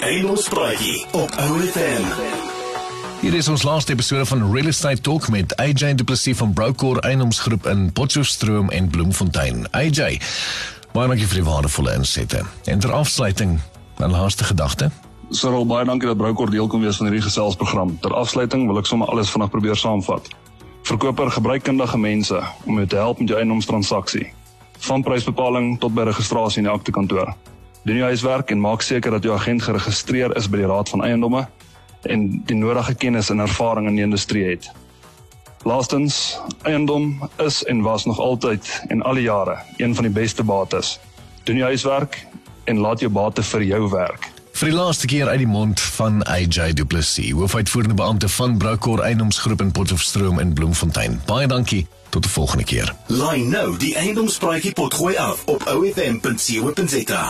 Die Engelspraatjie op OFM. Hier is ons laaste episode van Real Estate Talk met AJ Du Plessis van Broker Eiendomsgroep in Potchefstroom en Bloemfontein. AJ, baie dankie vir die waardevolle insette. En ter afsluiting, 'n laaste gedagte. Cyril, baie dankie dat Broukor deel kon wees van hierdie geselsprogram. Ter afsluiting wil ek sommer alles vinnig probeer saamvat. Verkoper gebruik kundige mense om jou te help met jou eiendomstransaksie. Van prysbepaling tot by registrasie in die aktekantoor. Doen jou huiswerk en maak seker dat jou agent geregistreer is by die Raad van Eiendomme en die nodige kennis en ervaring in die industrie het. Laastens, eiendom is en was nog altyd en al die jare een van die beste bates. Doen jou huiswerk en laat jou bate vir jou werk. Vir die laaste keer uit die mond van AJ Du Plessis, hoofuitvoerende beampte van Broker Eiendomsgroep in Potchefstroom en Bloemfontein. Baie dankie. Tot die volgende keer. Line nou die Engelspraatjie potgooi af op OFM.co.za.